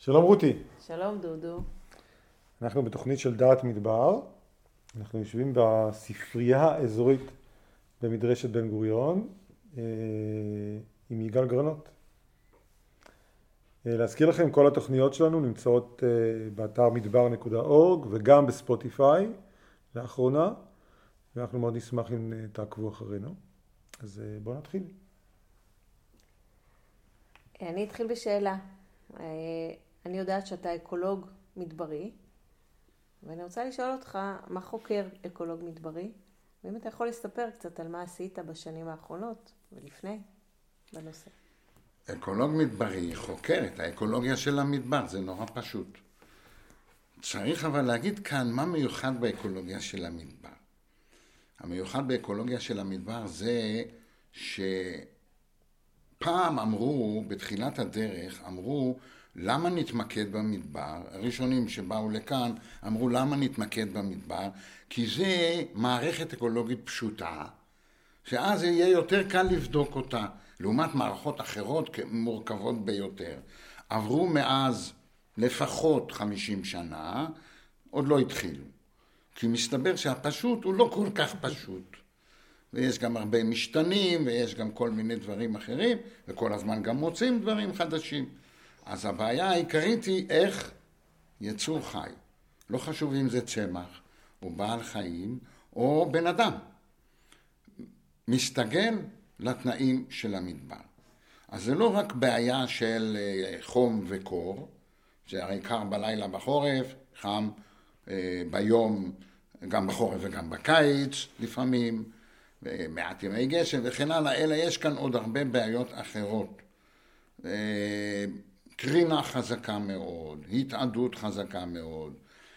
שלום רותי. שלום דודו. אנחנו בתוכנית של דעת מדבר. אנחנו יושבים בספרייה האזורית במדרשת בן גוריון אה, עם יגאל גרנות. אה, להזכיר לכם, כל התוכניות שלנו נמצאות אה, באתר מדבר.org וגם בספוטיפיי לאחרונה, ואנחנו מאוד נשמח אם תעקבו אחרינו. אז בואו נתחיל. אני אתחיל בשאלה. אני יודעת שאתה אקולוג מדברי, ואני רוצה לשאול אותך, מה חוקר אקולוג מדברי? ואם אתה יכול לספר קצת על מה עשית בשנים האחרונות ולפני בנושא. אקולוג מדברי חוקר את האקולוגיה של המדבר, זה נורא פשוט. צריך אבל להגיד כאן מה מיוחד באקולוגיה של המדבר. המיוחד באקולוגיה של המדבר זה שפעם אמרו, בתחילת הדרך, אמרו למה נתמקד במדבר? הראשונים שבאו לכאן אמרו למה נתמקד במדבר? כי זה מערכת אקולוגית פשוטה, שאז יהיה יותר קל לבדוק אותה, לעומת מערכות אחרות מורכבות ביותר. עברו מאז לפחות חמישים שנה, עוד לא התחילו. כי מסתבר שהפשוט הוא לא כל כך פשוט. ויש גם הרבה משתנים, ויש גם כל מיני דברים אחרים, וכל הזמן גם מוצאים דברים חדשים. אז הבעיה העיקרית היא איך יצור חי, לא חשוב אם זה צמח, או בעל חיים, או בן אדם, מסתגל לתנאים של המדבר. אז זה לא רק בעיה של אה, חום וקור, זה הרי קר בלילה בחורף, חם אה, ביום, גם בחורף וגם בקיץ לפעמים, מעט ימי גשם וכן הלאה, אלא יש כאן עוד הרבה בעיות אחרות. אה, קרינה חזקה מאוד, התאדות חזקה מאוד,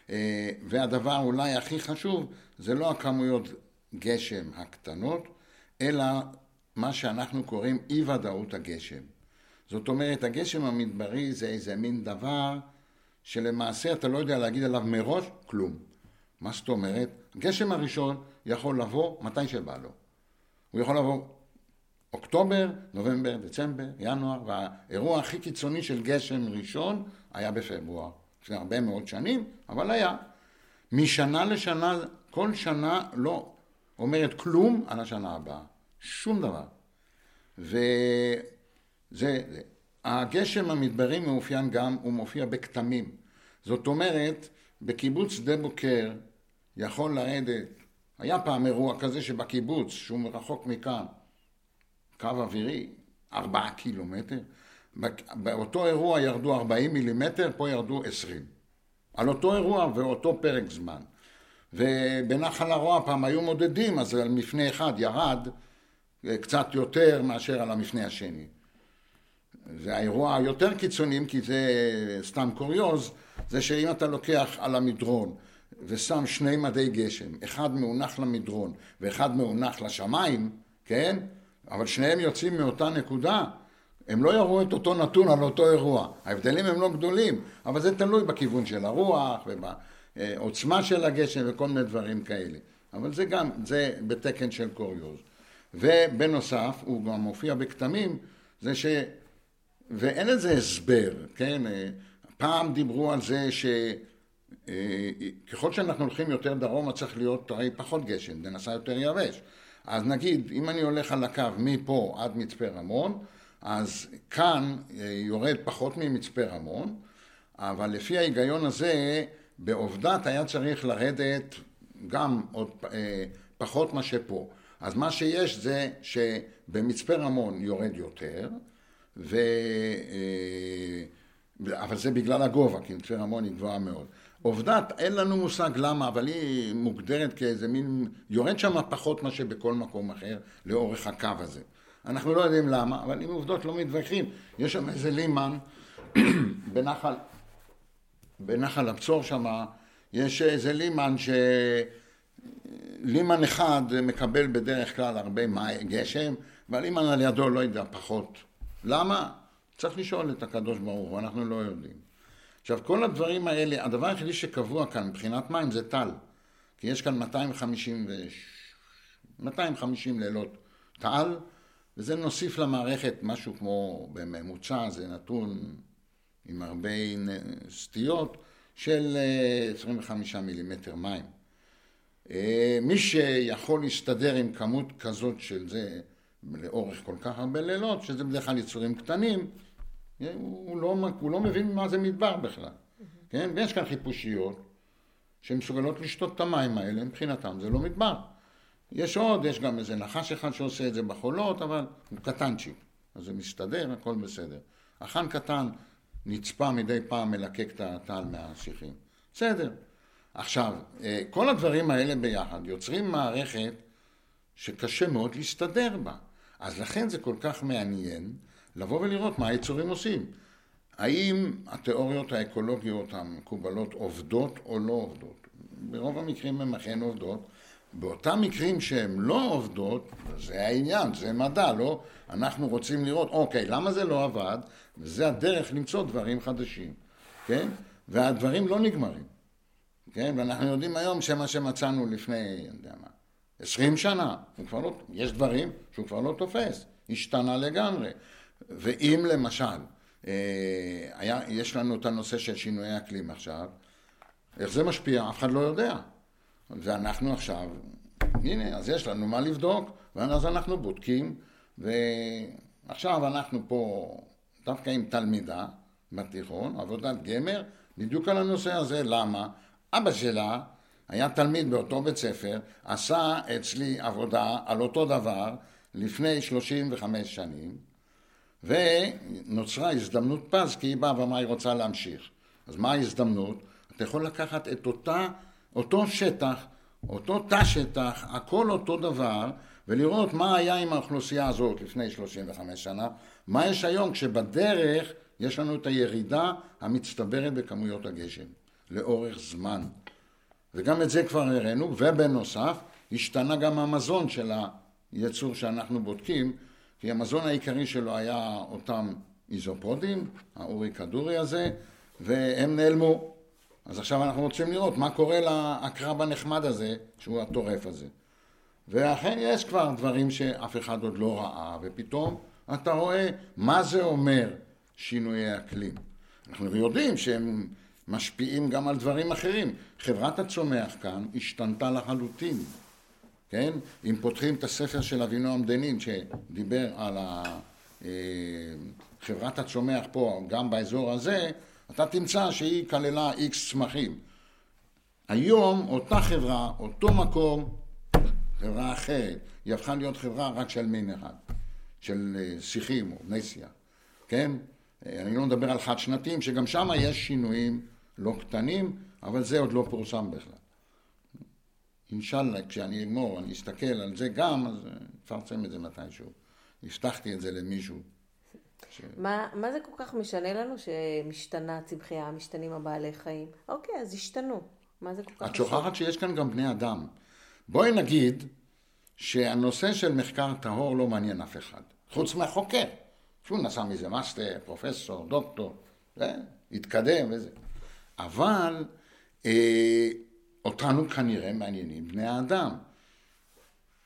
אה, והדבר אולי הכי חשוב זה לא הכמויות גשם הקטנות, אלא מה שאנחנו קוראים אי ודאות הגשם. זאת אומרת, הגשם המדברי זה איזה מין דבר שלמעשה אתה לא יודע להגיד עליו מראש כלום. מה זאת אומרת? הגשם הראשון יכול לבוא מתי שבא לו. הוא יכול לבוא אוקטובר, נובמבר, דצמבר, ינואר, והאירוע הכי קיצוני של גשם ראשון היה בפברואר. לפני הרבה מאוד שנים, אבל היה. משנה לשנה, כל שנה לא אומרת כלום על השנה הבאה. שום דבר. וזה, הגשם המדברי מאופיין גם, הוא מופיע בכתמים. זאת אומרת, בקיבוץ שדה בוקר יכול לרדת, היה פעם אירוע כזה שבקיבוץ, שהוא רחוק מכאן, קו אווירי, ארבעה קילומטר. באותו אירוע ירדו ארבעים מילימטר, פה ירדו עשרים. על אותו אירוע ואותו פרק זמן. ובנחל הרוע פעם היו מודדים, אז על מפנה אחד ירד אה, קצת יותר מאשר על המפנה השני. זה האירוע היותר קיצוני, כי זה סתם קוריוז, זה שאם אתה לוקח על המדרון ושם שני מדי גשם, אחד מאונח למדרון ואחד מאונח לשמיים, כן? אבל שניהם יוצאים מאותה נקודה, הם לא יראו את אותו נתון על אותו אירוע. ההבדלים הם לא גדולים, אבל זה תלוי בכיוון של הרוח ובעוצמה של הגשם וכל מיני דברים כאלה. אבל זה גם, זה בתקן של קוריוז. ובנוסף, הוא גם מופיע בכתמים, זה ש... ואין לזה הסבר, כן? פעם דיברו על זה שככל שאנחנו הולכים יותר דרומה צריך להיות הרי פחות גשם, זה נעשה יותר יבש. אז נגיד, אם אני הולך על הקו מפה עד מצפה רמון, אז כאן אה, יורד פחות ממצפה רמון, אבל לפי ההיגיון הזה, בעובדת היה צריך לרדת גם עוד אה, פחות מה שפה. אז מה שיש זה שבמצפה רמון יורד יותר, ו... אה, אבל זה בגלל הגובה, כי מצפה רמון היא גבוהה מאוד. עובדת, אין לנו מושג למה, אבל היא מוגדרת כאיזה מין, יורד שם פחות מאשר בכל מקום אחר לאורך הקו הזה. אנחנו לא יודעים למה, אבל עם עובדות לא מתווכחים. יש שם איזה לימן בנחל, בנחל הבצור שם, יש איזה לימן ש... לימן אחד מקבל בדרך כלל הרבה מים, גשם, והלימן על ידו לא יודע פחות. למה? צריך לשאול את הקדוש ברוך הוא, אנחנו לא יודעים. עכשיו, כל הדברים האלה, הדבר היחידי שקבוע כאן מבחינת מים זה טל. כי יש כאן 250, ו... 250 לילות טל, וזה נוסיף למערכת משהו כמו, בממוצע זה נתון עם הרבה סטיות של 25 מילימטר מים. מי שיכול להסתדר עם כמות כזאת של זה לאורך כל כך הרבה לילות, שזה בדרך כלל יצורים קטנים, הוא לא, הוא לא מבין מה זה מדבר בכלל. כן? ויש כאן חיפושיות שמסוגלות לשתות את המים האלה, מבחינתם זה לא מדבר. יש עוד, יש גם איזה נחש אחד שעושה את זה בחולות, אבל הוא קטנצ'יק, אז זה מסתדר, הכל בסדר. אחן קטן נצפה מדי פעם מלקק את הטל מהשיחים. בסדר. עכשיו, אה, כל הדברים האלה ביחד יוצרים מערכת שקשה מאוד להסתדר בה. אז לכן זה כל כך מעניין לבוא ולראות מה היצורים עושים. האם התיאוריות האקולוגיות המקובלות עובדות או לא עובדות? ברוב המקרים הן אכן עובדות. באותם מקרים שהן לא עובדות, זה העניין, זה מדע, לא? אנחנו רוצים לראות, אוקיי, למה זה לא עבד? וזה הדרך למצוא דברים חדשים, כן? והדברים לא נגמרים, כן? ואנחנו יודעים היום שמה שמצאנו לפני, אני יודע מה, עשרים שנה, הוא כבר לא, יש דברים שהוא כבר לא תופס, השתנה לגמרי. ואם למשל, אה, היה, יש לנו את הנושא של שינויי אקלים עכשיו, איך זה משפיע? אף אחד לא יודע. ואנחנו עכשיו, הנה, אז יש לנו מה לבדוק, ואז אנחנו בודקים, ועכשיו אנחנו פה דווקא עם תלמידה בתיכון, עבודת גמר, בדיוק על הנושא הזה. למה? אבא שלה היה תלמיד באותו בית ספר, עשה אצלי עבודה על אותו דבר לפני 35 שנים, ונוצרה הזדמנות פז, כי היא באה ואמרה היא רוצה להמשיך. אז מה ההזדמנות? אתה יכול לקחת את אותה, אותו שטח, אותו תא שטח, הכל אותו דבר, ולראות מה היה עם האוכלוסייה הזאת לפני 35 שנה, מה יש היום כשבדרך יש לנו את הירידה המצטברת בכמויות הגשם, לאורך זמן. וגם את זה כבר הראינו, ובנוסף, השתנה גם המזון של היצור שאנחנו בודקים, כי המזון העיקרי שלו היה אותם איזופודים, האורי כדורי הזה, והם נעלמו. אז עכשיו אנחנו רוצים לראות מה קורה לעקרב הנחמד הזה, שהוא הטורף הזה. ואכן יש כבר דברים שאף אחד עוד לא ראה, ופתאום אתה רואה מה זה אומר שינויי אקלים. אנחנו יודעים שהם משפיעים גם על דברים אחרים. חברת הצומח כאן השתנתה לחלוטין, כן? אם פותחים את הספר של אבינועם דנין שדיבר על אה, חברת הצומח פה, גם באזור הזה, אתה תמצא שהיא כללה איקס צמחים. היום אותה חברה, אותו מקום, חברה אחרת, היא הפכה להיות חברה רק של מין אחד, של אה, שיחים או שיח, כן? אה, אני לא מדבר על חד שנתיים, שגם שם יש שינויים לא קטנים, אבל זה עוד לא פורסם בכלל. אינשאללה, כשאני אגמור, אני אסתכל על זה גם, אז נפרסם את זה מתישהו. הבטחתי את זה למישהו. ש... מה, מה זה כל כך משנה לנו שמשתנה הצמחייה, משתנים הבעלי חיים? אוקיי, אז השתנו. מה זה כל כך... את שוכחת שיש כאן גם בני אדם. בואי נגיד שהנושא של מחקר טהור לא מעניין אף אחד, חוץ מהחוקר. שהוא נסע מזה מאסטר, פרופסור, דוקטור, זה, התקדם וזה. אבל אה, אותנו כנראה מעניינים בני האדם.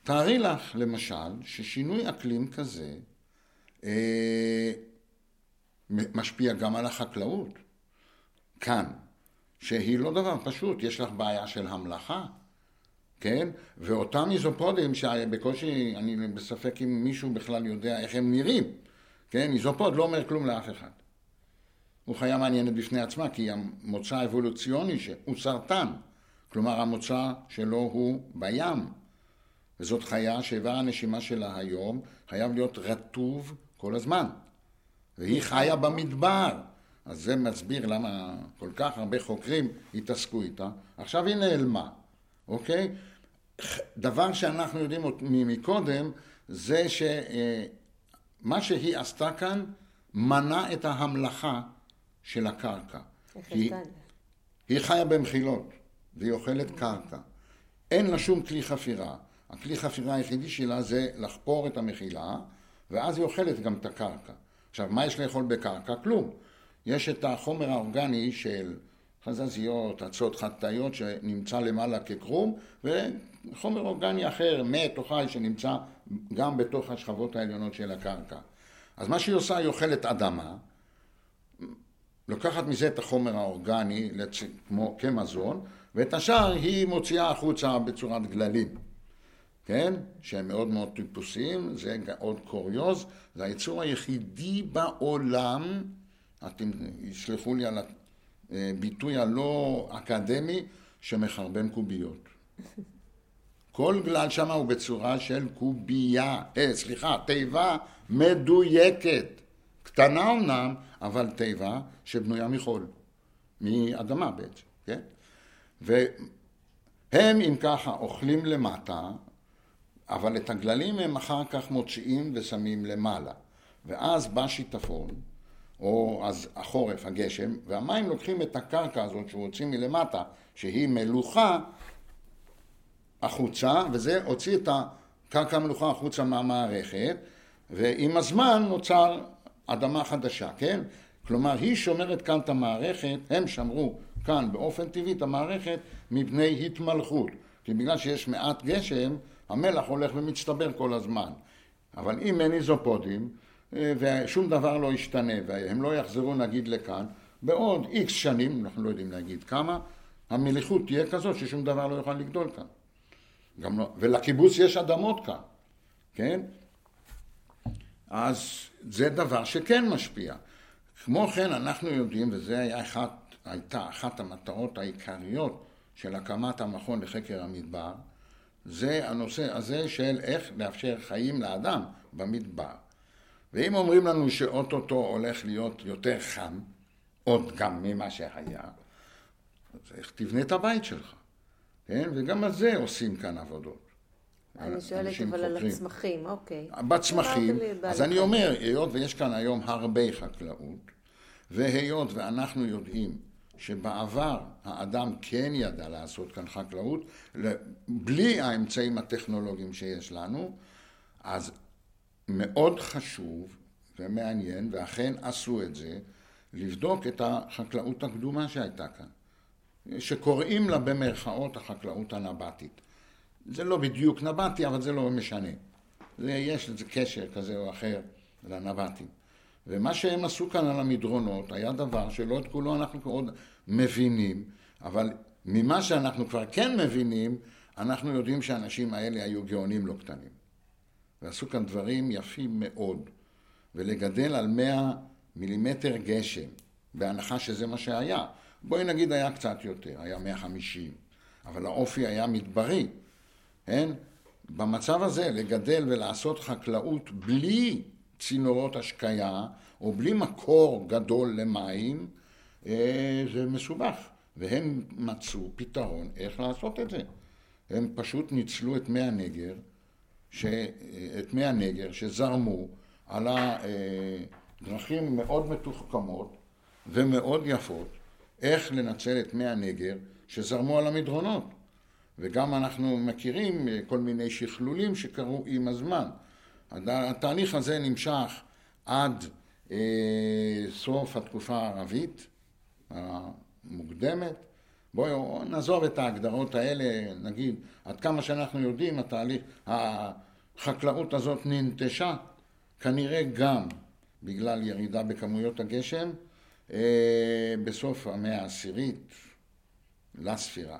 תארי לך, למשל, ששינוי אקלים כזה אה, משפיע גם על החקלאות. כאן, שהיא לא דבר פשוט, יש לך בעיה של המלאכה, כן? ואותם איזופודים שבקושי, אני בספק אם מישהו בכלל יודע איך הם נראים, כן? איזופוד לא אומר כלום לאף אחד. הוא חיה מעניינת בפני עצמה, כי המוצא האבולוציוני הוא סרטן. כלומר, המוצא שלו הוא בים. וזאת חיה שאיבר הנשימה שלה היום חייב להיות רטוב כל הזמן. והיא חיה במדבר. אז זה מסביר למה כל כך הרבה חוקרים התעסקו איתה. עכשיו היא נעלמה, אוקיי? דבר שאנחנו יודעים מקודם זה שמה שהיא עשתה כאן מנע את ההמלכה של הקרקע. היא, היא חיה במחילות והיא אוכלת קרקע. אין לה שום כלי חפירה. הכלי חפירה היחידי שלה זה לחפור את המחילה ואז היא אוכלת גם את הקרקע. עכשיו, מה יש לאכול בקרקע? כלום. יש את החומר האורגני של חזזיות, אצות חטאיות שנמצא למעלה כקרום, וחומר אורגני אחר, מת או חי, שנמצא גם בתוך השכבות העליונות של הקרקע. אז מה שהיא עושה, היא אוכלת אדמה, לוקחת מזה את החומר האורגני לצ... כמו, כמזון, ואת השאר היא מוציאה החוצה בצורת גללים, כן? שהם מאוד מאוד טיפוסיים, זה עוד קוריוז, זה היצור היחידי בעולם, אתם יסלחו לי על הביטוי הלא אקדמי, שמחרבן קוביות. כל גלל שם הוא בצורה של קובייה, אה, סליחה, תיבה מדויקת. קטנה אמנם, אבל תיבה שבנויה מחול, מאדמה בעצם, כן? והם אם ככה אוכלים למטה, אבל את הגללים הם אחר כך מוציאים ושמים למעלה. ואז בא שיטפון, או אז החורף, הגשם, והמים לוקחים את הקרקע הזאת שהוציא מלמטה, שהיא מלוכה, החוצה, וזה הוציא את הקרקע המלוכה החוצה מהמערכת, ועם הזמן נוצר אדמה חדשה, כן? כלומר, היא שומרת כאן את המערכת, הם שמרו כאן באופן טבעי את המערכת מפני התמלכות. כי בגלל שיש מעט גשם, המלח הולך ומצטבר כל הזמן. אבל אם אין איזופודים, אה, ושום דבר לא ישתנה, והם לא יחזרו נגיד לכאן, בעוד איקס שנים, אנחנו לא יודעים להגיד כמה, המליחות תהיה כזאת ששום דבר לא יוכל לגדול כאן. גם לא, ולקיבוץ יש אדמות כאן, כן? אז זה דבר שכן משפיע. כמו כן, אנחנו יודעים, וזו הייתה אחת המטרות העיקריות של הקמת המכון לחקר המדבר, זה הנושא הזה של איך לאפשר חיים לאדם במדבר. ואם אומרים לנו שאו-טו-טו הולך להיות יותר חם, עוד גם ממה שהיה, אז איך תבנה את הבית שלך, כן? וגם על זה עושים כאן עבודות. אני שואלת אבל על הצמחים, אוקיי. בצמחים, אז אני אומר, היות ויש כאן היום הרבה חקלאות, והיות ואנחנו יודעים שבעבר האדם כן ידע לעשות כאן חקלאות, בלי האמצעים הטכנולוגיים שיש לנו, אז מאוד חשוב ומעניין, ואכן עשו את זה, לבדוק את החקלאות הקדומה שהייתה כאן, שקוראים לה במרכאות החקלאות הנבטית. זה לא בדיוק נבטי, אבל זה לא משנה. זה, יש לזה קשר כזה או אחר לנבטים. ומה שהם עשו כאן על המדרונות היה דבר שלא את כולו אנחנו עוד מבינים, אבל ממה שאנחנו כבר כן מבינים, אנחנו יודעים שהאנשים האלה היו גאונים לא קטנים. ועשו כאן דברים יפים מאוד. ולגדל על 100 מילימטר גשם, בהנחה שזה מה שהיה. בואי נגיד היה קצת יותר, היה 150, אבל האופי היה מדברי. כן? במצב הזה לגדל ולעשות חקלאות בלי צינורות השקיה או בלי מקור גדול למים אה, זה מסובך והם מצאו פתרון איך לעשות את זה. הם פשוט ניצלו את מי הנגר, ש... את מי הנגר שזרמו על הדרכים מאוד מתוחכמות ומאוד יפות איך לנצל את מי הנגר שזרמו על המדרונות. וגם אנחנו מכירים אה, כל מיני שכלולים שקרו עם הזמן. התהליך הזה נמשך עד אה, סוף התקופה הערבית המוקדמת. בואו נעזוב את ההגדרות האלה, נגיד, עד כמה שאנחנו יודעים, התהליך, החקלאות הזאת ננטשה, כנראה גם בגלל ירידה בכמויות הגשם, אה, בסוף המאה העשירית לספירה.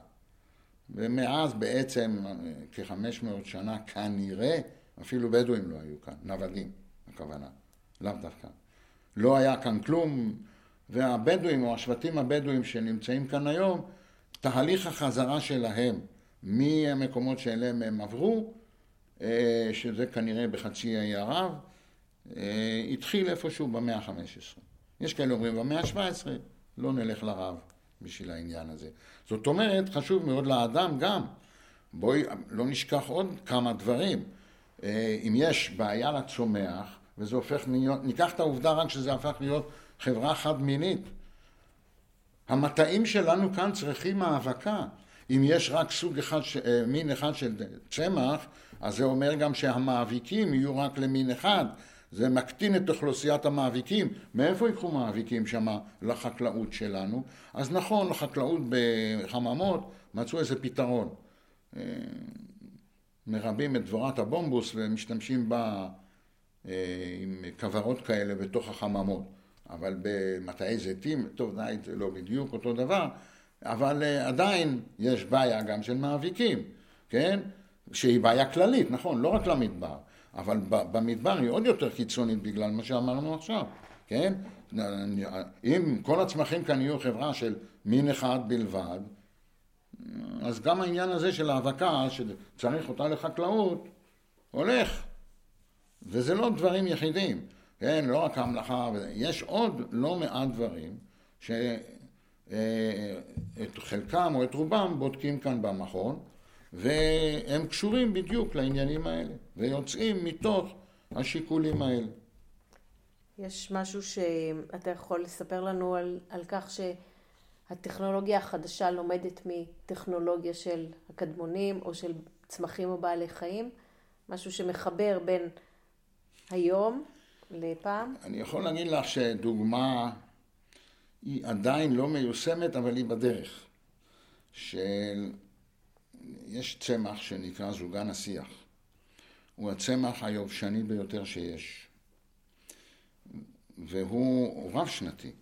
ומאז בעצם כחמש מאות שנה כנראה אפילו בדואים לא היו כאן, נוודים הכוונה, לאו דווקא. לא היה כאן כלום, והבדואים או השבטים הבדואים שנמצאים כאן היום, תהליך החזרה שלהם מהמקומות שאליהם הם עברו, אה, שזה כנראה בחצי האי ערב, אה, התחיל איפשהו במאה ה-15. יש כאלה אומרים במאה ה-17, לא נלך לרב. בשביל העניין הזה. זאת אומרת, חשוב מאוד לאדם גם. בואי לא נשכח עוד כמה דברים. אה, אם יש בעיה לצומח, וזה הופך להיות, ניקח את העובדה רק שזה הפך להיות חברה חד-מינית. המטעים שלנו כאן צריכים האבקה. אם יש רק סוג אחד, אה, מין אחד של צמח, אז זה אומר גם שהמאביקים יהיו רק למין אחד. זה מקטין את אוכלוסיית המאביקים. מאיפה ייקחו מאביקים שם לחקלאות שלנו? אז נכון, לחקלאות בחממות מצאו איזה פתרון. מרבים את דבורת הבומבוס ומשתמשים בה אה, עם כוורות כאלה בתוך החממות. אבל במטעי זיתים, טוב, די, זה לא בדיוק אותו דבר, אבל אה, עדיין יש בעיה גם של מאביקים, כן? שהיא בעיה כללית, נכון, לא רק למדבר, אבל במדבר היא עוד יותר קיצונית בגלל מה שאמרנו עכשיו, כן? אם כל הצמחים כאן יהיו חברה של מין אחד בלבד, אז גם העניין הזה של האבקה, שצריך אותה לחקלאות, הולך. וזה לא דברים יחידים, כן? לא רק המלאכה, יש עוד לא מעט דברים שאת חלקם או את רובם בודקים כאן במכון, והם קשורים בדיוק לעניינים האלה, ויוצאים מתוך השיקולים האלה. יש משהו שאתה יכול לספר לנו על, על כך שהטכנולוגיה החדשה לומדת מטכנולוגיה של הקדמונים או של צמחים או בעלי חיים? משהו שמחבר בין היום לפעם? אני יכול להגיד לך שדוגמה היא עדיין לא מיושמת, אבל היא בדרך. של... יש צמח שנקרא זוגן השיח. הוא הצמח היובשני ביותר שיש. והוא רב שנתי.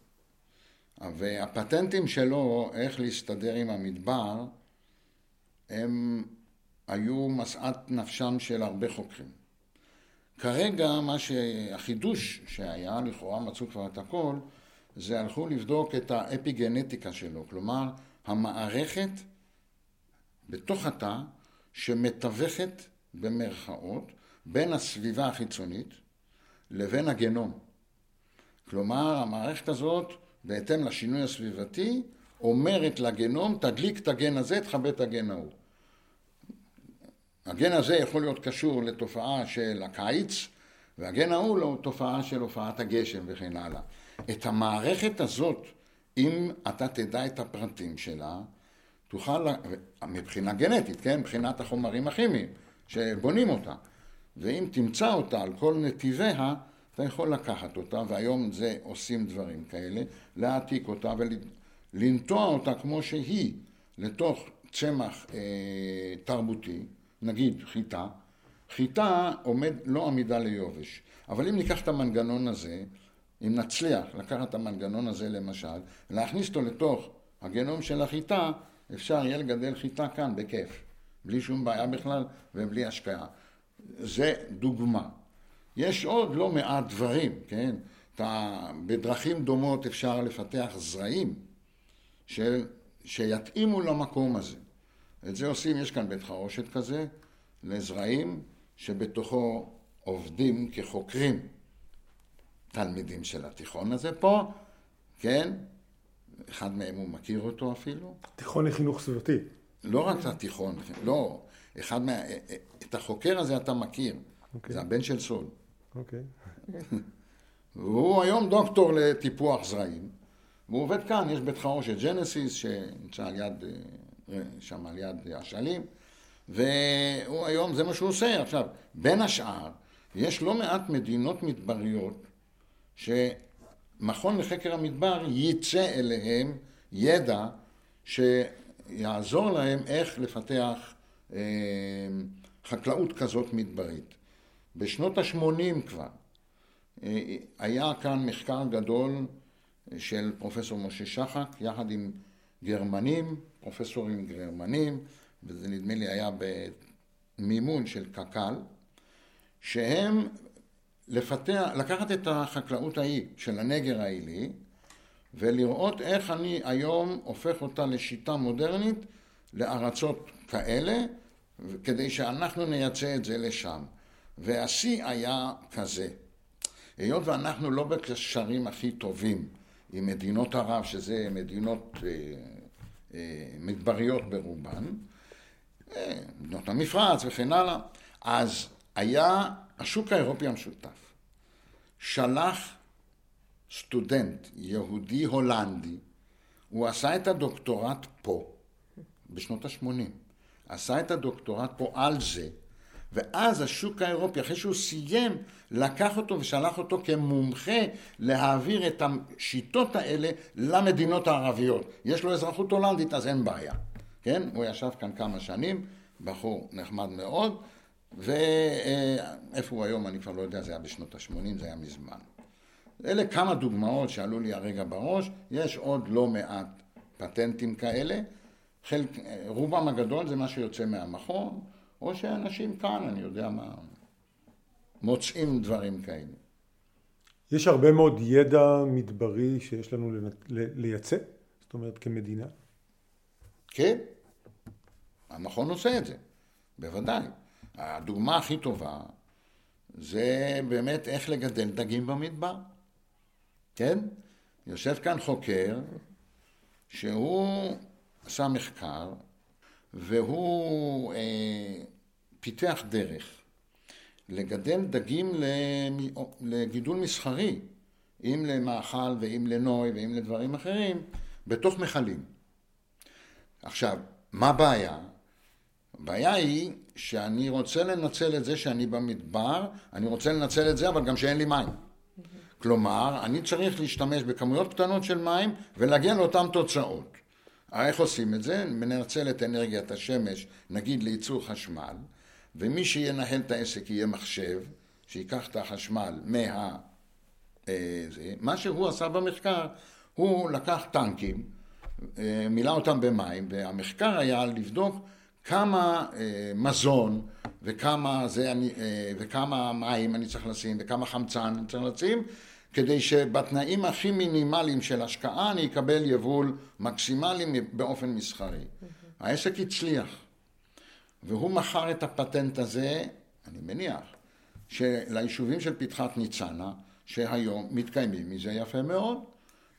והפטנטים שלו, איך להסתדר עם המדבר, הם היו משאת נפשם של הרבה חוקרים. כרגע מה שהחידוש שהיה, לכאורה מצאו כבר את הכל, זה הלכו לבדוק את האפיגנטיקה שלו, כלומר המערכת בתוך התא שמתווכת במרכאות בין הסביבה החיצונית לבין הגנום. כלומר, המערכת הזאת, בהתאם לשינוי הסביבתי, אומרת לגנום, תדליק את הגן הזה, תכבה את הגן ההוא. הגן הזה יכול להיות קשור לתופעה של הקיץ, והגן ההוא לתופעה של הופעת הגשם וכן הלאה. את המערכת הזאת, אם אתה תדע את הפרטים שלה, תוכל, מבחינה גנטית, כן? מבחינת החומרים הכימיים שבונים אותה, ואם תמצא אותה על כל נתיביה, אתה יכול לקחת אותה, והיום זה עושים דברים כאלה, להעתיק אותה ולנטוע אותה כמו שהיא לתוך צמח אה, תרבותי, נגיד חיטה, חיטה עומד לא עמידה ליובש, אבל אם ניקח את המנגנון הזה, אם נצליח לקחת את המנגנון הזה למשל, להכניס אותו לתוך הגנום של החיטה, אפשר יהיה לגדל חיטה כאן בכיף, בלי שום בעיה בכלל ובלי השקעה. זה דוגמה. יש עוד לא מעט דברים, כן? אתה, בדרכים דומות אפשר לפתח זרעים של, שיתאימו למקום הזה. את זה עושים, יש כאן בית חרושת כזה, לזרעים שבתוכו עובדים כחוקרים תלמידים של התיכון הזה פה, כן? אחד מהם הוא מכיר אותו אפילו. תיכון לחינוך סביבתי. לא רק התיכון, לא, אחד מה... את החוקר הזה אתה מכיר, okay. אוקיי. זה הבן של סול. אוקיי. והוא היום דוקטור לטיפוח זרעים, והוא עובד כאן, יש בית חרושת ג'נסיס שנמצא על יד, אה, שם על יד אשלים, והוא היום, זה מה שהוא עושה. עכשיו, בין השאר, יש לא מעט מדינות מדבריות שמכון לחקר המדבר ייצא אליהם ידע שיעזור להם איך לפתח אה, חקלאות כזאת מדברית. בשנות ה-80 כבר אה, היה כאן מחקר גדול של פרופסור משה שחק יחד עם גרמנים, פרופסורים גרמנים, וזה נדמה לי היה במימון של קק"ל, שהם לפתח, לקחת את החקלאות ההיא של הנגר העילי ולראות איך אני היום הופך אותה לשיטה מודרנית לארצות כאלה כדי שאנחנו נייצא את זה לשם. והשיא היה כזה, היות ואנחנו לא בקשרים הכי טובים עם מדינות ערב, שזה מדינות אה, אה, מדבריות ברובן, אה, מדינות המפרץ וכן הלאה, אז היה השוק האירופי המשותף, שלח סטודנט יהודי הולנדי, הוא עשה את הדוקטורט פה, בשנות ה-80, עשה את הדוקטורט פה על זה, ואז השוק האירופי, אחרי שהוא סיים, לקח אותו ושלח אותו כמומחה להעביר את השיטות האלה למדינות הערביות. יש לו אזרחות הולנדית, אז אין בעיה. כן? הוא ישב כאן כמה שנים, בחור נחמד מאוד, ואיפה הוא היום אני כבר לא יודע, זה היה בשנות ה-80, זה היה מזמן. אלה כמה דוגמאות שעלו לי הרגע בראש, יש עוד לא מעט פטנטים כאלה, חלק, רובם הגדול זה מה שיוצא מהמכון, או שאנשים כאן, אני יודע מה, מוצאים דברים כאלה. יש הרבה מאוד ידע מדברי שיש לנו לייצא, זאת אומרת כמדינה. כן, המכון עושה את זה, בוודאי. הדוגמה הכי טובה זה באמת איך לגדל דגים במדבר. כן? יושב כאן חוקר שהוא עשה מחקר והוא אה, פיתח דרך לגדל דגים לגידול מסחרי, אם למאכל ואם לנוי ואם לדברים אחרים, בתוך מכלים. עכשיו, מה הבעיה? הבעיה היא שאני רוצה לנצל את זה שאני במדבר, אני רוצה לנצל את זה אבל גם שאין לי מים. כלומר, אני צריך להשתמש בכמויות קטנות של מים ולהגיע לאותן תוצאות. איך עושים את זה? מנצל את אנרגיית השמש, נגיד לייצור חשמל, ומי שינהל את העסק יהיה מחשב, שיקח את החשמל מה... אה, זה. מה שהוא עשה במחקר, הוא לקח טנקים, אה, מילא אותם במים, והמחקר היה לבדוק כמה אה, מזון וכמה, זה אני, וכמה מים אני צריך לשים וכמה חמצן אני צריך לשים כדי שבתנאים הכי מינימליים של השקעה אני אקבל יבול מקסימלי באופן מסחרי. העסק הצליח והוא מכר את הפטנט הזה, אני מניח, ליישובים של פתחת ניצנה שהיום מתקיימים מזה יפה מאוד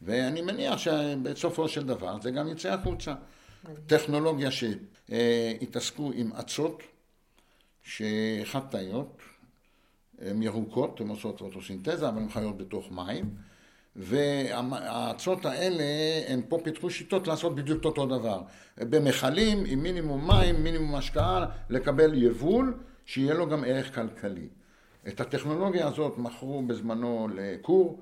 ואני מניח שבסופו של דבר זה גם יצא החוצה. טכנולוגיה שהתעסקו עם אצות, שחד-תאיות, הן ירוקות, הן עושות פוטוסינתזה, אבל הן חיות בתוך מים, והאצות האלה, הן פה פיתחו שיטות לעשות בדיוק אותו דבר. במכלים, עם מינימום מים, מינימום השקעה, לקבל יבול, שיהיה לו גם ערך כלכלי. את הטכנולוגיה הזאת מכרו בזמנו לכור,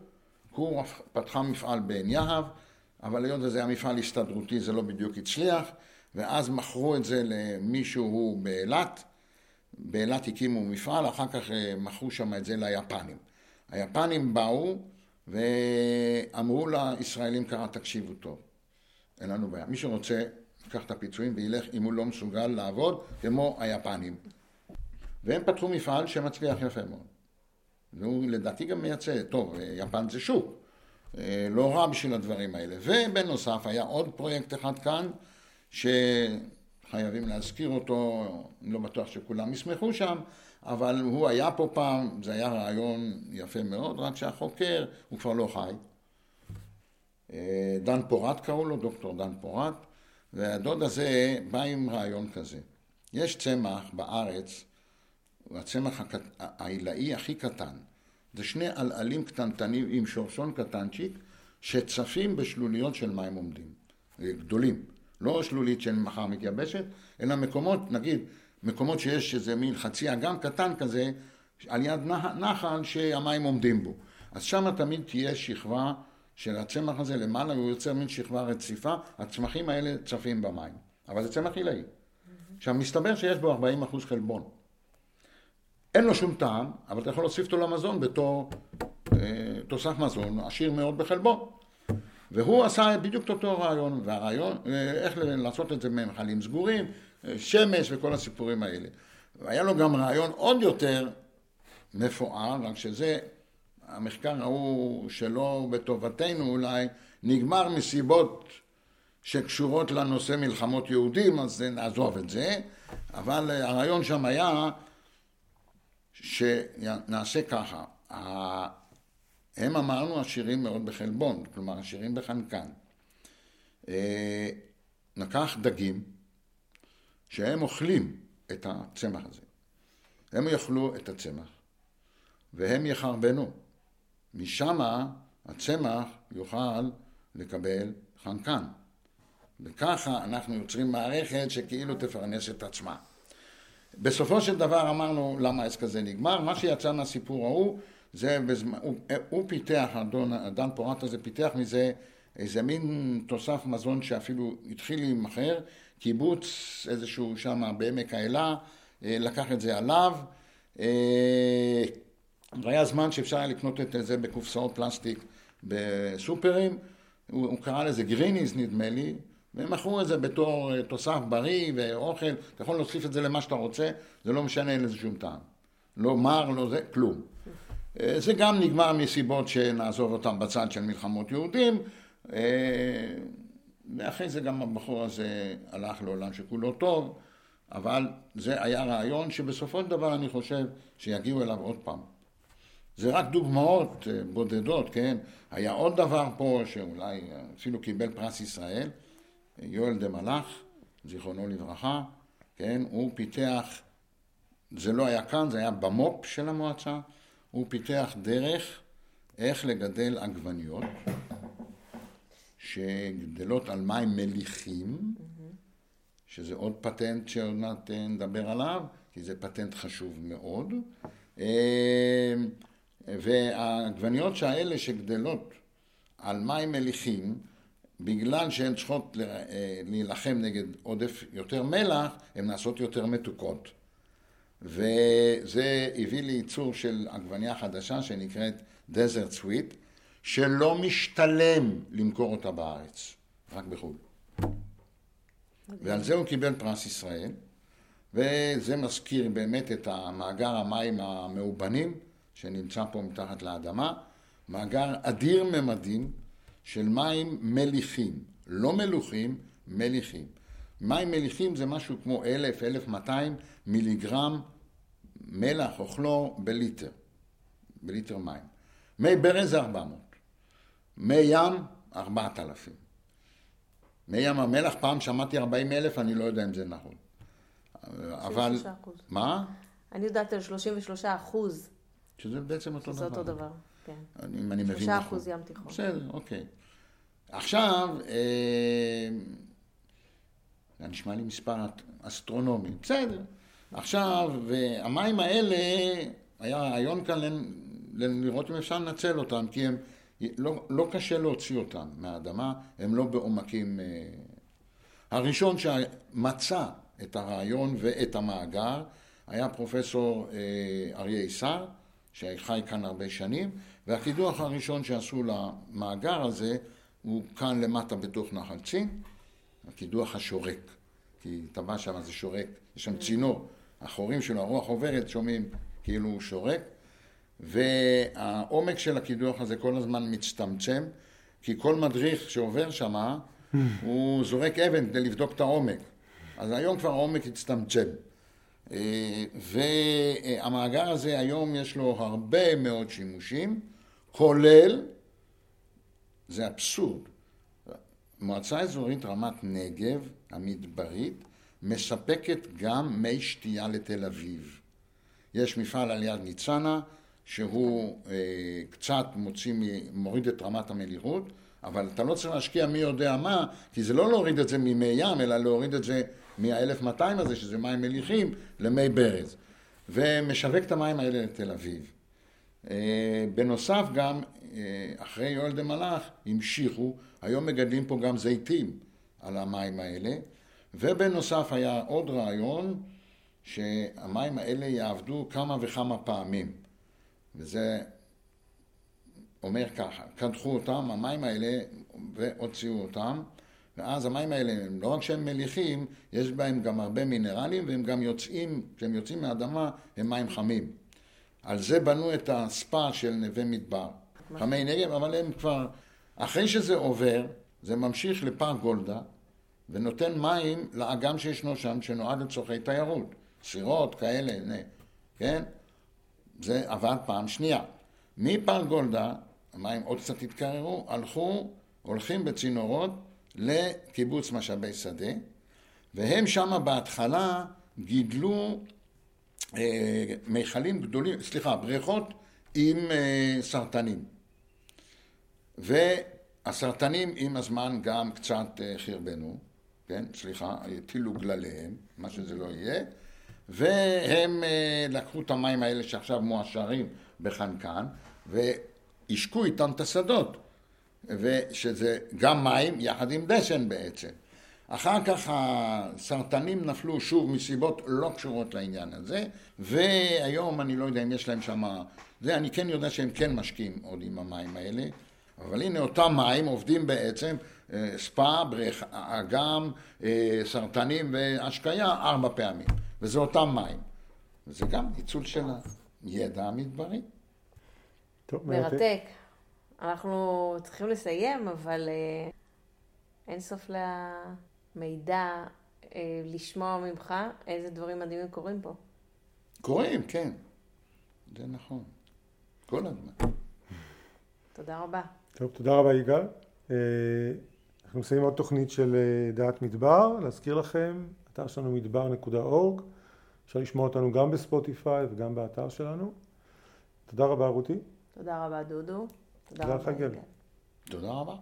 כור פתחה מפעל בעין יהב, אבל היות וזה היה מפעל הסתדרותי זה לא בדיוק הצליח, ואז מכרו את זה למישהו באילת, באילת הקימו מפעל, אחר כך אה, מכרו שם את זה ליפנים. היפנים באו ואמרו לישראלים ככה, תקשיבו טוב, אין לנו בעיה. מי שרוצה, ייקח את הפיצויים וילך אם הוא לא מסוגל לעבוד כמו היפנים. והם פתחו מפעל שמצליח יפה מאוד. והוא לדעתי גם מייצא, טוב, יפן זה שוק, אה, לא רע בשביל הדברים האלה. ובנוסף היה עוד פרויקט אחד כאן, שחייבים להזכיר אותו, אני לא בטוח שכולם ישמחו שם, אבל הוא היה פה פעם, זה היה רעיון יפה מאוד, רק שהחוקר הוא כבר לא חי. אה, דן פורט קראו לו, דוקטור דן פורט, והדוד הזה בא עם רעיון כזה. יש צמח בארץ, הוא הצמח העילאי הכי קטן. זה שני עלעלים קטנטנים עם שורשון קטנצ'יק שצפים בשלוליות של מים עומדים, גדולים. לא שלולית של מחר מתייבשת, אלא מקומות, נגיד, מקומות שיש איזה מין חצי אגם קטן כזה, על יד נחל שהמים עומדים בו. אז שם תמיד תהיה שכבה של הצמח הזה למעלה, והוא יוצר מין שכבה רציפה, הצמחים האלה צפים במים. אבל זה צמח עילאי. עכשיו, מסתבר שיש בו 40% חלבון. אין לו שום טעם, אבל אתה יכול להוסיף אותו למזון בתור אה, תוסף מזון עשיר מאוד בחלבון. והוא עשה בדיוק את אותו רעיון, והרעיון, אה, איך לעשות את זה במכלים סגורים, אה, שמש וכל הסיפורים האלה. והיה לו גם רעיון עוד יותר מפואר, רק שזה, המחקר ההוא שלא בטובתנו אולי, נגמר מסיבות שקשורות לנושא מלחמות יהודים, אז נעזוב את זה, אבל הרעיון שם היה שנעשה ככה, הם אמרנו עשירים מאוד בחלבון, כלומר עשירים בחנקן. אה, נקח דגים שהם אוכלים את הצמח הזה. הם יאכלו את הצמח והם יחרבנו. משם הצמח יוכל לקבל חנקן. וככה אנחנו יוצרים מערכת שכאילו תפרנס את עצמה. בסופו של דבר אמרנו למה העסק הזה נגמר, מה שיצא מהסיפור ההוא זה, בזמן, הוא, הוא פיתח, אדון, דן פורט הזה פיתח מזה איזה מין תוסף מזון שאפילו התחיל להימכר, קיבוץ איזשהו שם בעמק האלה, אה, לקח את זה עליו, אה, והיה זמן שאפשר היה לקנות את זה בקופסאות פלסטיק בסופרים, הוא, הוא קרא לזה גריניז נדמה לי, והם מכרו את זה בתור אה, תוסף בריא ואוכל, אתה יכול להוסיף את זה למה שאתה רוצה, זה לא משנה, אין לזה שום טעם. לא מר, לא זה, כלום. אה, זה גם נגמר מסיבות שנעזוב אותם בצד של מלחמות יהודים, אה, ואחרי זה גם הבחור הזה הלך לעולם שכולו טוב, אבל זה היה רעיון שבסופו של דבר אני חושב שיגיעו אליו עוד פעם. זה רק דוגמאות אה, בודדות, כן? היה עוד דבר פה שאולי אפילו קיבל פרס ישראל, יואל דה מלאך, זיכרונו לברכה, כן? הוא פיתח, זה לא היה כאן, זה היה במו"פ של המועצה, הוא פיתח דרך איך לגדל עגבניות שגדלות על מים מליחים, שזה עוד פטנט שעוד מעט אה, נדבר עליו, כי זה פטנט חשוב מאוד. אה, והעגבניות שהאלה שגדלות על מים מליחים, בגלל שהן צריכות אה, להילחם נגד עודף יותר מלח, הן נעשות יותר מתוקות. וזה הביא לייצור של עגבניה חדשה שנקראת דזרט סוויט, שלא משתלם למכור אותה בארץ, רק בחו"ל. ועל זה הוא קיבל פרס ישראל, וזה מזכיר באמת את המאגר המים המאובנים שנמצא פה מתחת לאדמה, מאגר אדיר ממדים של מים מליחים, לא מלוכים, מליחים. מים מליחים זה משהו כמו אלף, אלף מאתיים מיליגרם מלח או כלור בליטר, בליטר מים. מי ברז זה 400, מי ים 4,000. מי ים המלח, פעם שמעתי 40 אלף, אני לא יודע אם זה נכון. אבל... מה? אני יודעת על 33 אחוז. שזה בעצם אותו דבר. זה אותו דבר, כן. אם אני מבין נכון. 3 אחוז ים תיכון. בסדר, אוקיי. עכשיו, אה, זה נשמע לי מספר אסטרונומי. בסדר. עכשיו, והמים האלה, היה רעיון כאן לראות אם אפשר לנצל אותם, כי הם, לא, לא קשה להוציא אותם מהאדמה, הם לא בעומקים... אה, הראשון שמצא את הרעיון ואת המאגר היה פרופסור אה, אריה איסר, שחי כאן הרבה שנים, והקידוח הראשון שעשו למאגר הזה הוא כאן למטה בתוך נחל צין, הקידוח השורק, כי טבע שם זה שורק, יש שם צינור, החורים שלו, הרוח עוברת, שומעים כאילו הוא שורק, והעומק של הקידוח הזה כל הזמן מצטמצם, כי כל מדריך שעובר שם, הוא זורק אבן כדי לבדוק את העומק. אז היום כבר העומק הצטמצם. אה, והמאגר הזה היום יש לו הרבה מאוד שימושים, כולל, זה אבסורד, מועצה אזורית רמת נגב המדברית מספקת גם מי שתייה לתל אביב. יש מפעל על יד ניצנה שהוא אה, קצת מוציא, מוריד את רמת המליחות, אבל אתה לא צריך להשקיע מי יודע מה, כי זה לא להוריד את זה ממי ים, אלא להוריד את זה מה-1200 הזה, שזה מים מליחים, למי ברז. ומשווק את המים האלה לתל אביב. אה, בנוסף גם, אה, אחרי יואל דה מלאך, המשיכו, היום מגדלים פה גם זיתים על המים האלה. ובנוסף היה עוד רעיון שהמים האלה יעבדו כמה וכמה פעמים. וזה אומר ככה, קדחו אותם, המים האלה, והוציאו אותם, ואז המים האלה, לא רק שהם מליחים, יש בהם גם הרבה מינרלים, והם גם יוצאים, כשהם יוצאים מהאדמה, הם מים חמים. על זה בנו את הספא של נווה מדבר. חמי נגב, אבל הם כבר, אחרי שזה עובר, זה ממשיך לפארק גולדה, ונותן מים לאגם שישנו שם, שנועד לצורכי תיירות. סירות כאלה, כן? זה עבד פעם שנייה. מפר גולדה, המים עוד קצת התקררו, הלכו, הולכים בצינורות לקיבוץ משאבי שדה, והם שם בהתחלה גידלו אה, מיכלים גדולים, סליחה, בריכות עם אה, סרטנים. והסרטנים עם הזמן גם קצת אה, חרבנו, כן, סליחה, הטילו גלליהם, מה שזה לא יהיה, והם אה, לקחו את המים האלה שעכשיו מועשרים בחנקן, והשקו איתם את השדות, ושזה גם מים יחד עם דשן בעצם. אחר כך הסרטנים נפלו שוב מסיבות לא קשורות לעניין הזה, והיום אני לא יודע אם יש להם שם... זה, אני כן יודע שהם כן משקיעים עוד עם המים האלה, אבל הנה אותם מים עובדים בעצם אה, ספא, בריך, אגם, אה, סרטנים והשקיה ארבע פעמים, וזה אותם מים. וזה גם ניצול של הידע המדברי. טוב, מרתק. אנחנו צריכים לסיים, אבל אה, אין סוף למידע לשמוע ממך איזה דברים מדהימים קורים פה. קורים, כן. זה נכון. כל הזמן. תודה רבה. טוב, תודה רבה יגאל. אנחנו מסיימים עוד תוכנית של אה, דעת מדבר, להזכיר לכם, אתר שלנו מדבר.org, אפשר לשמוע אותנו גם בספוטיפיי וגם באתר שלנו. תודה רבה רותי. תודה רבה דודו. תודה, תודה לך גל. תודה רבה.